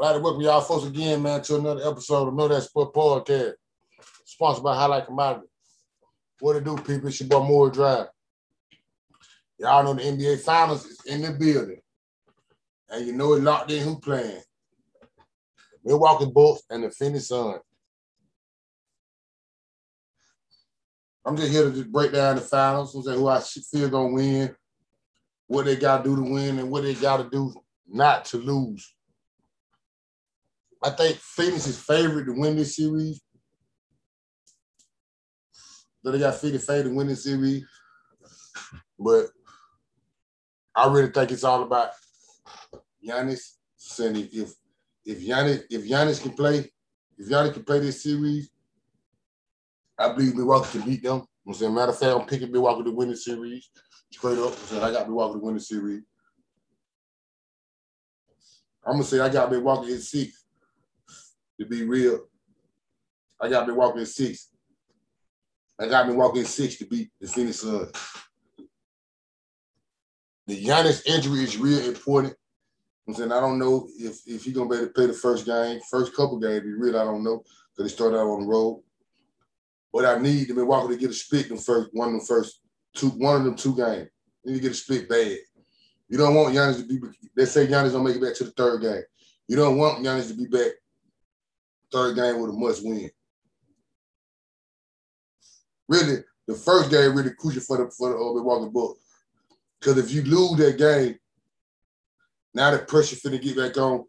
Like to welcome y'all folks again, man, to another episode of Know That Sport Podcast, sponsored by Highlight Commodity. What it do, people? It's your boy Moore Drive. Y'all know the NBA Finals is in the building. And you know it locked in who playing. Milwaukee Bucks and the Phoenix Suns. I'm just here to just break down the finals, and who I feel gonna win, what they gotta do to win, and what they gotta do not to lose. I think Phoenix is favored to win this series. So they got Phoenix favored to win this series. But I really think it's all about Giannis. Saying if if Giannis if Giannis can play, if Giannis can play this series, I believe Milwaukee can beat them. I'm saying, matter of fact, I'm picking Milwaukee to win the series. Straight up, I'm saying I got Milwaukee to win the series. I'm gonna say I got Milwaukee in six. To be real, I got Milwaukee walking six. I got Milwaukee walking six to beat the Phoenix Suns. The Giannis injury is real important. I'm saying I don't know if if he's gonna be able to play the first game, first couple games. Be real, I don't know because he started out on the road. But I need the Milwaukee to get a split in first one of the first two, one of them two games. You Need to get a split bad. You don't want Giannis to be. They say Giannis don't make it back to the third game. You don't want Giannis to be back third game with a must win. Really, the first game really crucial for the for the uh, Milwaukee Bucks. Because if you lose that game, now the pressure finna get back on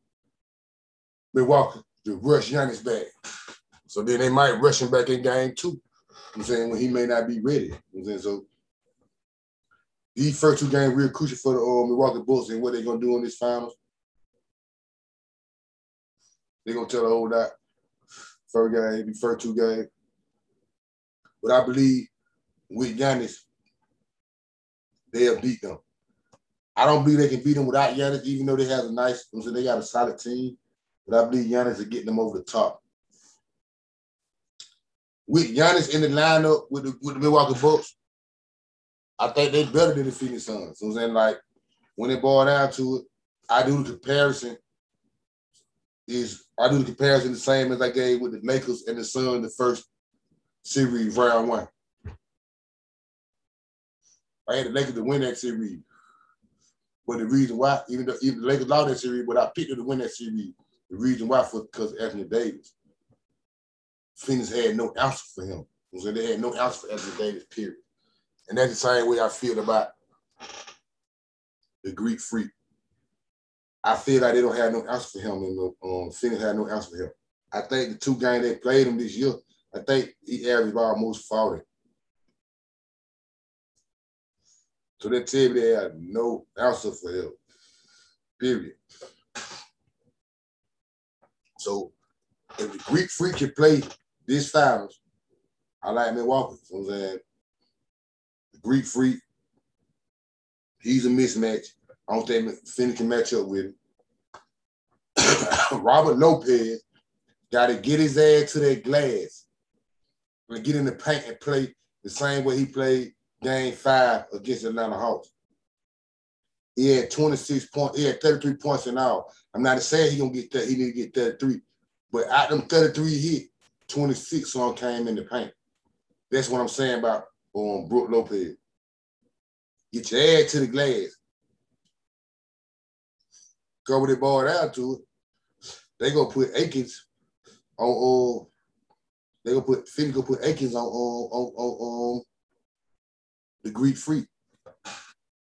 Milwaukee to rush Giannis back. So then they might rush him back in game two. I'm saying when he may not be ready. I'm saying so. These first two games real crucial for the uh, Milwaukee Bulls and what they're gonna do in this finals. They're gonna tell the whole lot. First game, first two games. But I believe with Giannis, they'll beat them. I don't believe they can beat them without Giannis, even though they have a nice, so they got a solid team. But I believe Giannis is getting them over the top with Giannis in the lineup with the, with the Milwaukee Bucks, I think they're better than the Phoenix Suns. I'm saying like when it boiled down to it, I do the comparison is I do the comparison the same as I gave with the Lakers and the Suns the first series round one. I had the Lakers to win that series. But the reason why, even though even the Lakers lost that series, but I picked them to win that series. The reason why for because Anthony Davis. Phoenix had no answer for him. So they had no answer for Anthony Davis, period. And that's the same way I feel about the Greek freak. I feel like they don't have no answer for him, and um, Phoenix had no answer for him. I think the two games they played him this year, I think he averaged almost 40. So they tell me they had no answer for him. Period. So if the Greek freak can play this finals, I like Milwaukee. You know what I'm saying? The Greek freak, he's a mismatch. I don't think Phoenix can match up with him. Robert Lopez got to get his ass to that glass and get in the paint and play the same way he played game five against Atlanta Hawks. He had 26 points, he had 33 points in all. I'm not saying he gonna get that, he to get 33. But out them 33 hit, 26 on came in the paint. That's what I'm saying about um, Brook Lopez. Get your ass to the glass. Cover the ball out to it. They gonna put Akins on uh, they gonna put Philly gonna put Akins on on on, on, on the Greek freak.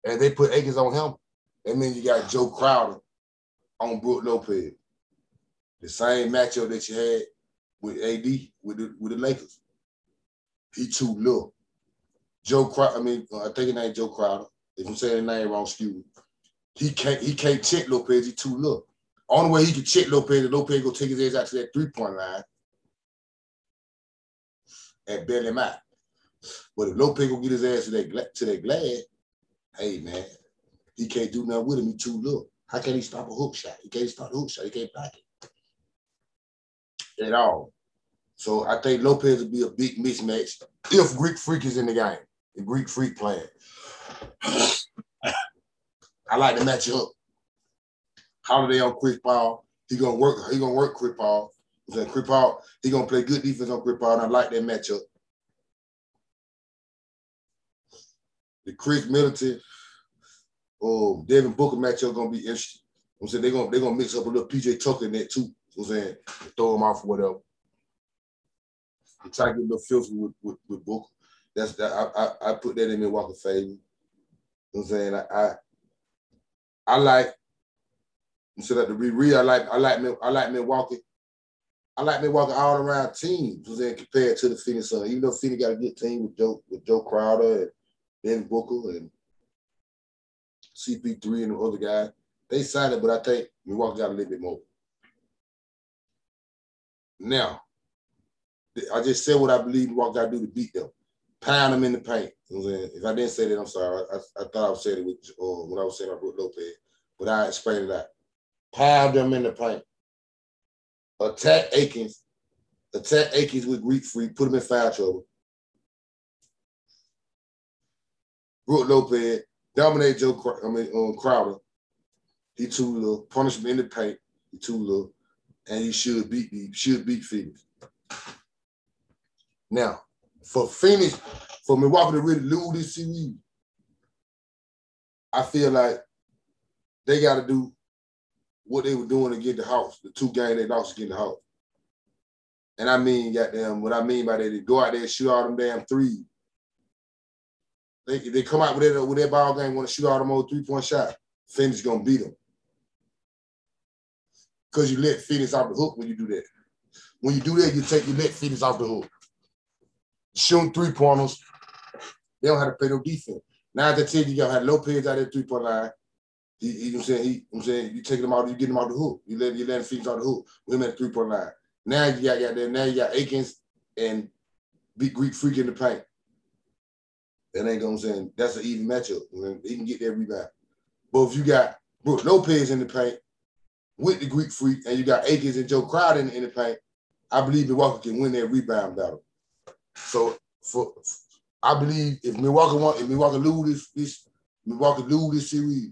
And they put Akins on him. and then you got Joe Crowder on Brook Lopez. The same matchup that you had with AD with the with the Lakers. He too little. Joe Crowder, I mean, I think his name Joe Crowder. If I'm saying his name wrong, excuse me. He can't he can't check Lopez, he too little. Only way he can check Lopez, is Lopez go take his ass out to that three-point line and bail him out. But if Lopez go get his ass to that to that glass, hey man, he can't do nothing with him. He too little. How can he stop a hook shot? He can't stop a hook shot. He can't block it at all. So I think Lopez will be a big mismatch if Greek Freak is in the game. The Greek Freak playing. I like to match up. Holiday on Chris Paul. He gonna work. He gonna work Chris Paul. I'm saying Chris Paul. He gonna play good defense on Chris Paul, and I like that matchup. The Khris Middleton, oh Devin Booker matchup gonna be interesting. I'm saying they're gonna they're gonna mix up a little PJ Tucker in that too. I'm saying throw him off whatever. And try to get a little filthy with, with, with Booker. That's that I, I, I put that in Milwaukee favor. I'm saying? I, I I like instead of the re I like I like I like Milwaukee. I like Milwaukee all around teams compared to the Phoenix Suns. Even though Phoenix got a good team with Joe with Joe Crowder and Ben Booker and CP3 and the other guy, they signed it, but I think Milwaukee got a little bit more. Now, I just said what I believe Milwaukee got to do to beat them. Pound them in the paint. You know if I didn't say that, I'm sorry. I, I, I thought I was saying it with uh, when I was saying I Lopez, but I explained that. Pound them in the paint. Attack Akins. Attack Akins with Greek Freak. Put him in foul trouble. Brook Lopez dominate Joe. I mean, um, Crowder. He too little. Punish him in the paint. He too little, and he should beat. He should beat Phoenix. Now, for Phoenix, for Milwaukee to really lose this series, I feel like they got to do what they were doing to get the house, the two games they lost to get the house. And I mean, goddamn, what I mean by that is go out there and shoot all them damn threes. They, they come out with that with their ball game, want to shoot all them old three-point shot. Phoenix gonna beat them. Because you let Phoenix off the hook when you do that. When you do that, you take you let Phoenix off the hook. Shooting three pointers, they don't have to play no defense. Now at the team, you gotta have Lopez out there three point line. He, he, you know what I'm saying? He, I'm saying you taking them out, you get them out the hook. You let you let Phoenix out the hook with him at three point line. Now you got, got there. Now you got Akins and Big Greek Freak in the paint. That ain't gonna say that's an even matchup. He can get that rebound. But if you got Brook Lopez in the paint with the Greek Freak, and you got Akins and Joe Crowder in, in the paint, I believe Milwaukee can win that rebound battle. So for I believe if Milwaukee want if Milwaukee lose this, this Milwaukee lose this series,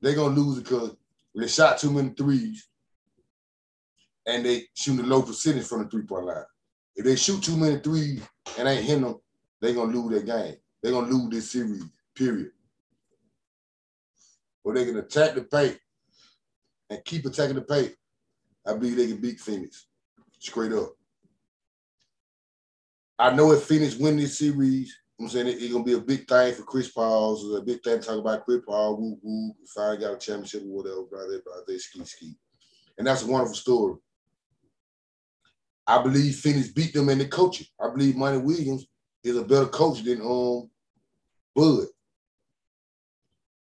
they're gonna lose because they shot too many threes and they shoot a low percentage from the three-point line. If they shoot too many threes and ain't hitting them, they're gonna lose their game. They're gonna lose this series, period. Or they can attack the paint and keep attacking the paint. I believe they can beat Phoenix. Straight up. I know if Phoenix win this series, I'm saying it, it's gonna be a big thing for Chris Paul. So a big thing to talk about Chris Paul. Woo woo. Finally got a championship or whatever. Blah blah blah. They ski ski, and that's a wonderful story. I believe Phoenix beat them in the coaching. I believe Monty Williams is a better coach than um Bud.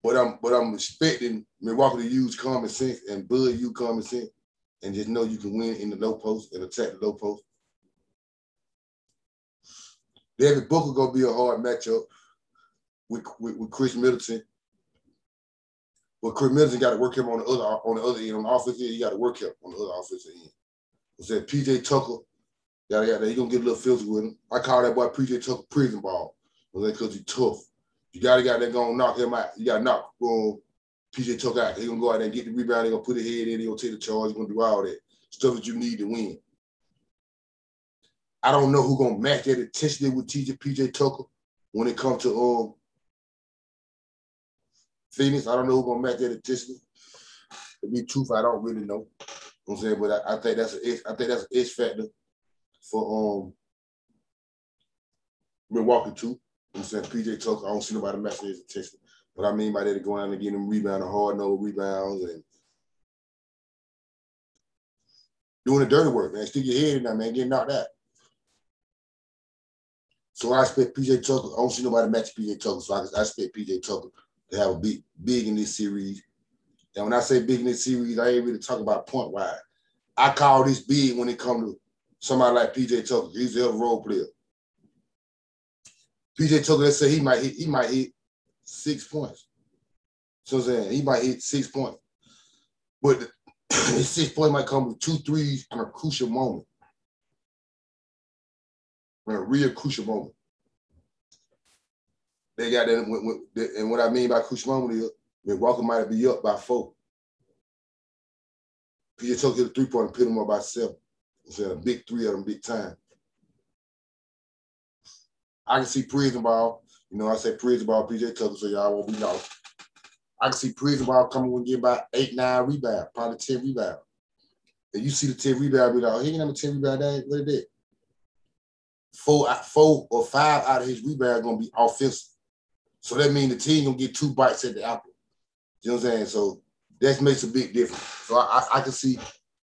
But I'm but I'm expecting Milwaukee to use common sense and Bud use common sense and just know you can win in the low post and attack the low post. David Booker gonna be a hard matchup with, with, with Khris Middleton. But Khris Middleton got to work him on the other on the other end on the offensive end. You got to work him on the other offensive end. I said PJ Tucker, yada yada. He gonna get a little filthy with him. I call that boy PJ Tucker prison ball because he's tough. You gotta got that gonna knock him out. You gotta knock um, PJ Tucker out. He gonna go out there and get the rebound. He gonna put his head in. He gonna take the charge. He gonna do all that stuff that you need to win. I don't know who gonna match that intensity with TJ PJ Tucker when it comes to um Phoenix. I don't know who gonna match that intensity. To be truthful, I don't really know. You know I'm saying, but I, I, think that's an I think that's an itch factor for um Milwaukee too. You know I'm saying PJ Tucker. I don't see nobody matching his intensity. But I mean by that, going out and getting them rebound, hard no rebounds, and doing the dirty work, man. Stick your head in there, man. Getting knocked out. So I expect PJ Tucker. I don't see nobody match PJ Tucker. So I, I expect PJ Tucker to have a big, big in this series. And when I say big in this series, I ain't really talking about point wise. I call this big when it comes to somebody like PJ Tucker. He's a role player. PJ Tucker, let's say he might hit, he might hit six points. So I'm saying he might hit six points. But his six points might come with two threes in a crucial moment a real crucial moment. They got that, when, when, and what I mean by crucial moment is Milwaukee might be up by four. PJ hit a three point and put him up by seven. I'm a big three of them big time. I can see prison ball. You know, I say prison ball, PJ Tucker, so y'all won't be lost. I can see prison ball coming and get about eight, nine rebounds, probably 10 rebounds. And you see the 10 rebound, be like, oh, he ain't have a 10 rebound, that what it is. Four, uh, four or five out of his rebound are gonna be offensive. So that means the team gonna get two bites at the apple. You know what I'm saying? So that makes a big difference. So I, I, I can see,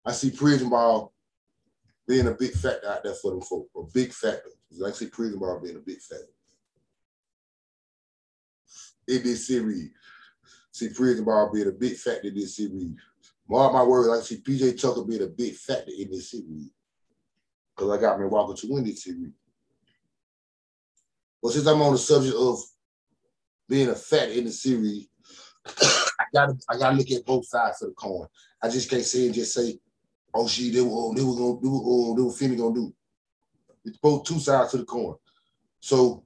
I see prison ball being a big factor out there for them folk, a big factor. I see prison ball being a big factor. In this series, see prison ball being a big factor in this series. Mark my words, I see PJ Tucker being a big factor in this series. Because I got Milwaukee to win this series. Well, since I'm on the subject of being a fat in the series, I gotta I gotta look at both sides of the coin. I just can't say and just say, oh she they were they were gonna do oh they were finna gonna do. It's both two sides to the coin. So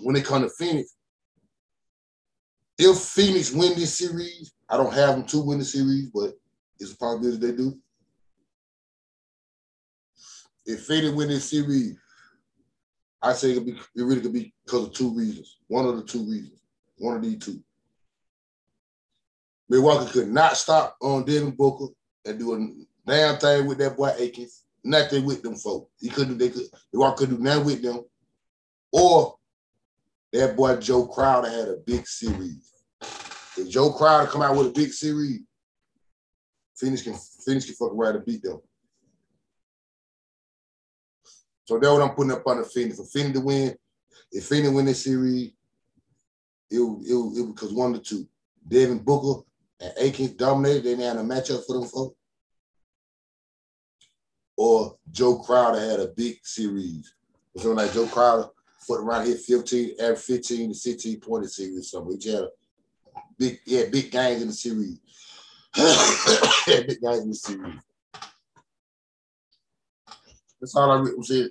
when it comes to Phoenix, if Phoenix win this series, I don't have them to win the series, but it's a possibility they do. If Phoenix win this series, I say it, be, it really could be because of two reasons. One of the two reasons. One of these two. Milwaukee could not stop on Devin Booker and do a damn thing with that boy Akins. Nothing with them folk. He couldn't. They could. Milwaukee could do nothing with them. Or that boy Joe Crowder had a big series. If Joe Crowder come out with a big series, Phoenix can Phoenix can fuck around and beat them. So that's what I'm putting up on the Phoenix. For Phoenix to win, if Phoenix win this series, it it it because one the two. Devin Booker and Akins dominated, they didn't a matchup for them folks. Or Joe Crowder had a big series. So like Joe Crowder foot around here 15, average 15 to 16 point series. So we had a big, yeah, big games in the series. big games in the series. That's all I really said.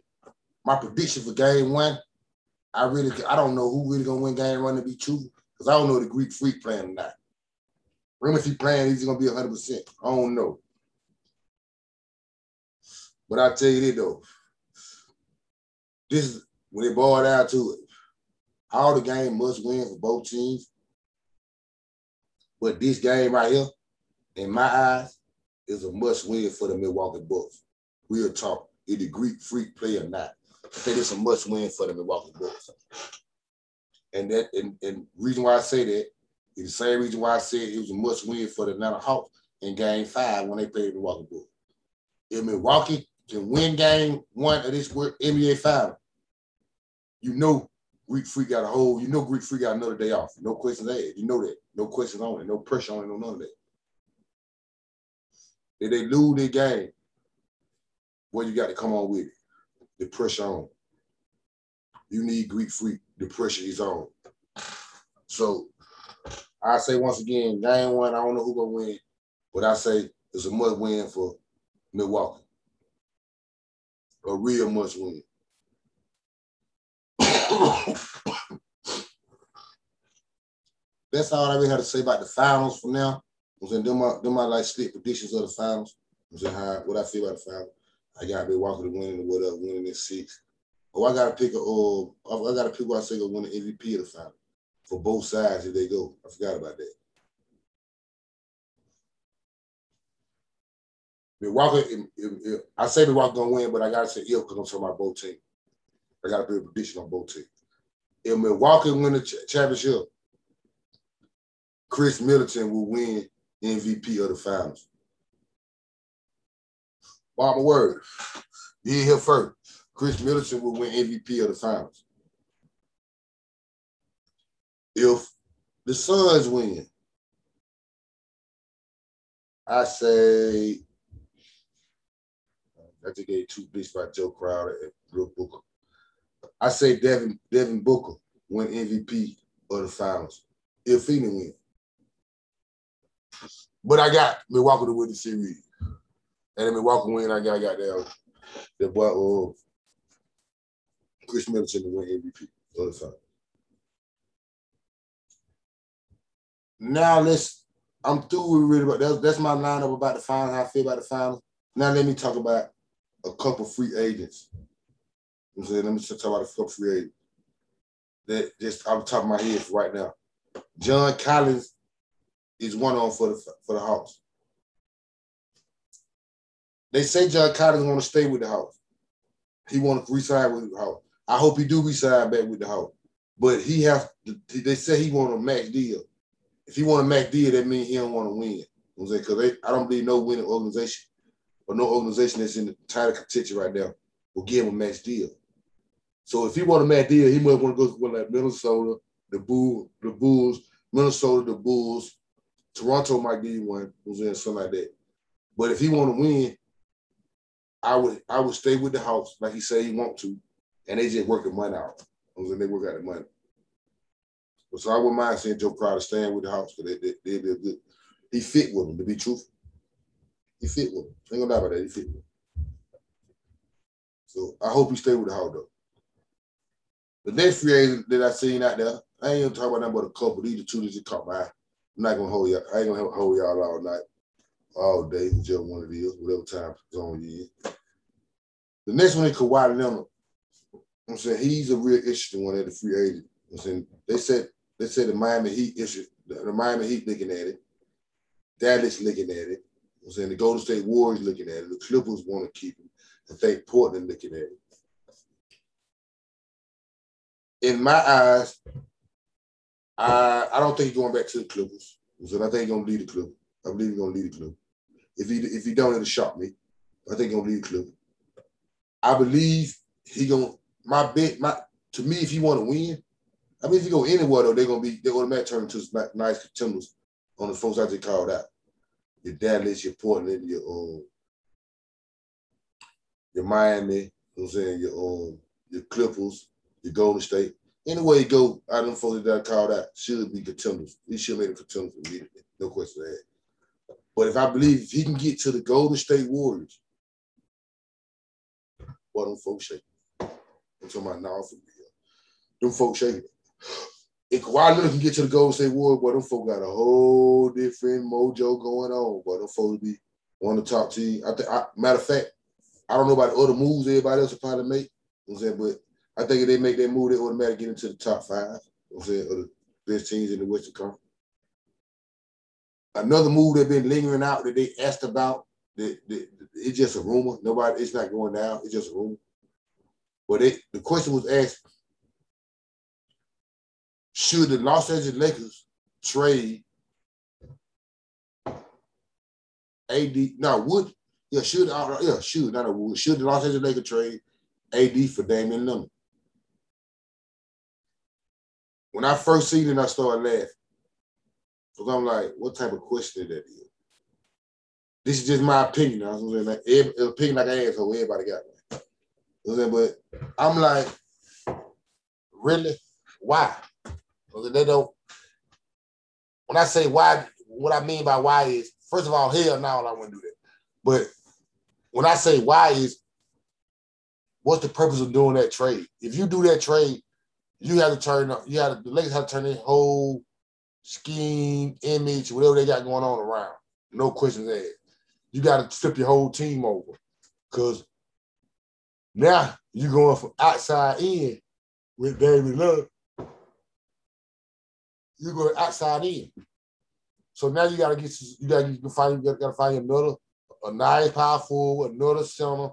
My prediction for game one, I really I don't know who really gonna win game one to be true, because I don't know the Greek freak playing not. Remember he playing, he's gonna be 100 percent I don't know. But I tell you this though, this is when it boiled down to it, all the game must win for both teams. But this game right here, in my eyes, is a must win for the Milwaukee Bucks. Real talk. If the Greek freak play or not. I think it's a must win for the Milwaukee Bucks. And that and, and reason why I say that is the same reason why I said it was a must win for the Atlanta Hawks in game five when they played the Milwaukee Bucks. If Milwaukee can win game one of this NBA final, you know Greek Freak got a whole, you know Greek Freak got another day off. No questions asked. You know that. No questions on it. No pressure on it. No none of that. If they lose their game, well, you got to come on with it. The pressure on. You need Greek Freak. The pressure is on. So I say once again, game one, I don't know who gonna win, but I say it's a must win for Milwaukee. A real must win. That's all I really have to say about the finals for now. I'm saying them are them are like split predictions of the finals. I'm saying how what I feel about the finals. I got Milwaukee to win and what up, winning in six. Oh, I gotta pick a oh, I gotta pick what I say gonna win the MVP of the final for both sides if they go. I forgot about that. Milwaukee, I say Milwaukee gonna win, but I gotta say if because I'm talking about both teams. I got to put a prediction on both teams. If Milwaukee win the ch- championship, Khris Middleton will win MVP of the finals. My word. You here first. Khris Middleton will win MVP of the finals. If the Suns win, I say I think they two beats by Joe Crowder and Brooke Booker. I say Devin Devin Booker win MVP of the finals if Phoenix win. But I got Milwaukee to win the series. And then Milwaukee win, I got, I got that, the boy uh, Khris Middleton to win MVP of the finals. Now let's I'm through with really about that's that's my lineup about the final, how I feel about the final. Now let me talk about a couple free agents. I'm saying, let me talk about a couple free agents. That just off the top of my head right now. John Collins is one on for the for the Hawks. They say John Collins want to stay with the Hawks. He want to resign with the Hawks. I hope he do resign back with the Hawks. But he have they say he want a max deal. If he want a max deal, that means he don't want to win. Because I don't believe no winning organization or no organization that's in the title contention right now will give him a max deal. So if he want a max deal, he might want to go with like Minnesota, the the Bulls, Minnesota, the Bulls, Toronto might give you one, who's in something like that. But if he want to win, I would I would stay with the Hawks like he said he want to, and they just work the money out. I was And they work out the money. But So I wouldn't mind seeing Joe Crowder staying with the Hawks because they, they, a good. He fit with them, to be truthful. He fit with them. Ain't gonna lie about that. He fit with them. So I hope he stay with the Hawks though. The next free agent that I seen out there, I ain't gonna talk about nothing but a couple. These are two that just caught my eye. I'm not gonna hold y'all. I ain't gonna hold y'all all night, all day, whichever one it is, whatever time zone you in. The next one is Kawhi Leonard. I'm saying he's a real interesting one at the free agent. I'm saying they said they said the Miami Heat issue, the Miami Heat looking at it, Dallas looking at it. I'm saying the Golden State Warriors looking at it, the Clippers want to keep him. I think Portland looking at it. In my eyes, I I don't think he's going back to the Clippers. So I think he's gonna leave the Clippers. I believe he's gonna leave the Clippers. If he if he don't, it'll shock me. I think gonna leave the Clippers. I believe he gonna my bet my to me if he want to win. I mean if you go anywhere though, they're gonna be they're automatically turn into nice contenders on the folks I just called out. Your Dallas, your Portland, your um, your Miami, you know I'm saying, your um, your Clippers, your Golden State. Anywhere you go, I don't folks that I called out should be contenders. He should make them contenders immediately. No question that. But if I believe if he can get to the Golden State Warriors, what them folks shaking. I'm talking about now for real. Them folks shaking. If Kawhi Leonard can get to the Golden State Warriors, boy, them folks got a whole different mojo going on. Boy, them folks be one of the top teams. I think, matter of fact, I don't know about the other moves everybody else will probably make. You know I'm saying? But I think if they make that move, they automatically get into the top five. You know I'm saying? Of the best teams in the Western Conference. Another move that's been lingering out that they asked about, that, that, it's just a rumor. Nobody, it's not going down. It's just a rumor. But it, the question was asked, should the Los Angeles Lakers trade AD? No, would yeah, should uh, yeah, should not a would should the Los Angeles Lakers trade AD for Damian Lillard? When I first seen it, I started laughing. Because I'm like, what type of question that is? This is just my opinion. I was saying, like, every, opinion like an asshole, everybody got one. You know but I'm like, really? Why? Because they don't. When I say why, what I mean by why is, first of all, hell no, I wouldn't do that. But when I say why is, what's the purpose of doing that trade? If you do that trade, you have to turn you have to, the Lakers have to turn their whole scheme, image, whatever they got going on around. No questions asked. You got to flip your whole team over. Cause now you're going from outside in with David Love. You're going outside in. So now you gotta get you gotta you find you gotta find another a nice powerful, another center.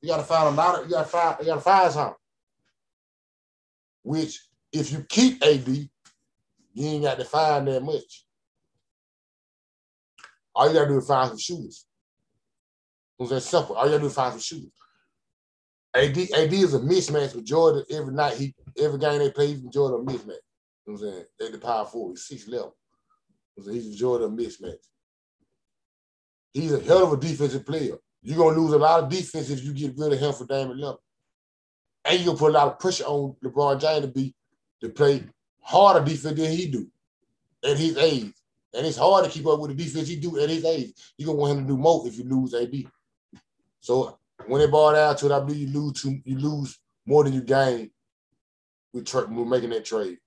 You gotta find another you gotta find you gotta find something which if you keep AD, you ain't got to find that much. All you gotta do is find some shooters. It was that simple. All you gotta do is find some shooters. AD, AD is a mismatch with Jordan every night. He every game they play, he's Jordan a mismatch. You know what I'm saying? They the power forward, he's six level. He's Jordan a mismatch. He's a hell of a defensive player. You're gonna lose a lot of defense if you get rid of him for Damian Lillard and you're gonna put a lot of pressure on LeBron James to be to play harder defense than he do at his age. And it's hard to keep up with the defense he do at his age. You're gonna want him to do more if you lose AD. So when it ball down to it, I believe you lose to, you lose more than you gain with, tra- with making that trade.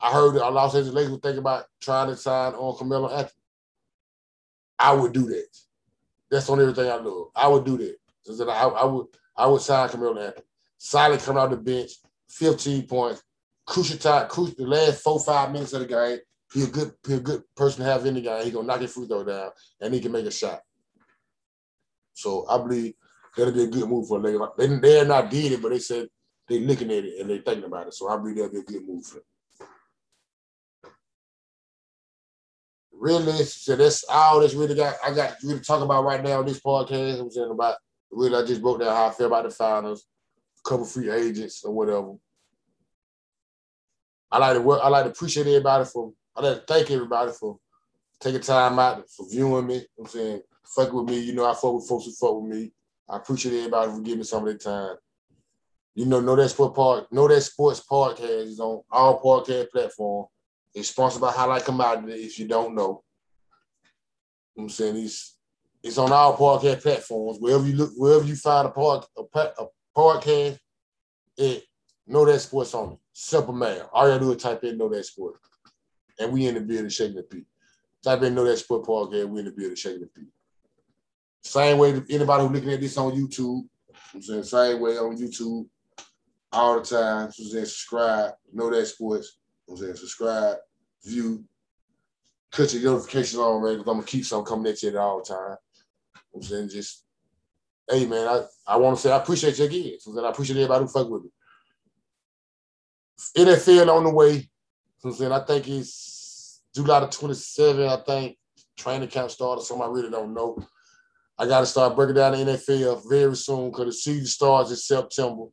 I heard that Los Angeles Lakers were thinking about trying to sign on Carmelo Anthony. I would do that. That's on everything I know. I would do that. I, I would I would sign Carmelo Anthony. Silent coming out the bench, 15 points, crucial time, crucial the last four, five minutes of the game. He a good, he a good person to have in the game. He gonna knock his free throw down and he can make a shot. So I believe that'll be a good move for Lakers. They they're not did it, but they said they looking at it and they thinking about it. So I believe that'll be a good move for them. Really, so that's all that's really got I got really talk about right now on this podcast. I'm saying about really I just broke down how I feel about the finals, a couple free agents or whatever. I like to work, I like to appreciate everybody for I like to thank everybody for taking time out for viewing me. I'm saying fuck with me. You know I fuck with folks who fuck with me. I appreciate everybody for giving me some of their time. You know, know that sport park, know that sports podcast is on all podcast platforms. It's sponsored by Highlight Commodity, if you don't know. I'm saying it's it's on all podcast platforms. Wherever you look, wherever you find a park a, a podcast, it know that sports on it. Simple man. All you gotta do is type in know that sport. And we in the building shaking the peak. Type in know that sport podcast, we in the building shaking the peak. Same way anybody who's looking at this on YouTube, I'm saying same way on YouTube all the time. So saying subscribe, know that sports. I'm saying subscribe, view, cut your notifications on, man, because I'm gonna keep something coming at you all time. I'm saying just, hey man, I, I want to say I appreciate you again. So I appreciate everybody who fuck with me. NFL on the way. I'm saying I think it's July the 27th. I think training camp started. so I really don't know. I got to start breaking down the NFL very soon because the season starts in September.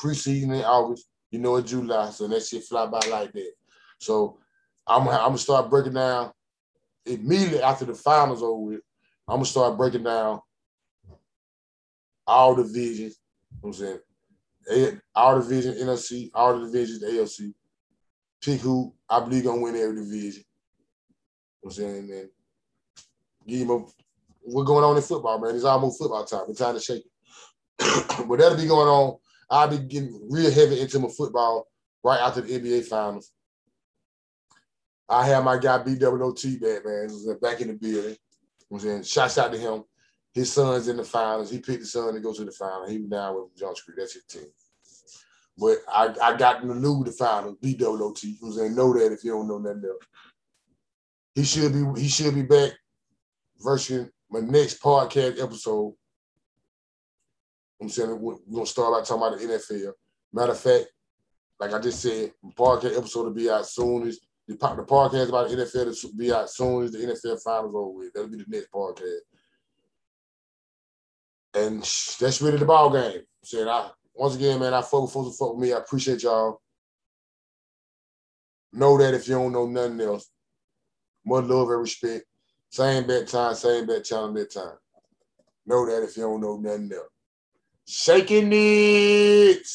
Preseason in August you know, in July. So that shit fly by like that. So I'm, I'm gonna start breaking down immediately after the finals over with. I'm gonna start breaking down all the divisions. You know I'm saying all the divisions, NFC, all the divisions, AFC. Pick who I believe gonna win every division. You know I'm saying, man. Give him a what's going on in football, man. It's almost football time. It's time to shake it. but that'll be going on I'll be getting real heavy into my football right after the NBA finals. I have my guy BWOT back, man, back in the building. I'm saying, shouts out to him. His Suns in the finals. He picked the son to go to the final. He was down with John Street. That's his team. But I, I got in the new the final, BWOT. I'm saying, know that if you don't know nothing else. He should be he should be back version my next podcast episode I'm saying we're gonna start by talking about the NFL. Matter of fact, like I just said, podcast episode will be out soon as the, the podcast about the NFL will be out soon as the NFL finals over with. That'll be the next podcast. And that's really the ball game. Saying I once again, man, I fuck with folks fuck with me. I appreciate y'all. Know that if you don't know nothing else, more love and respect. Same bet time, same bet channel, bet time. Know that if you don't know nothing else shaking it.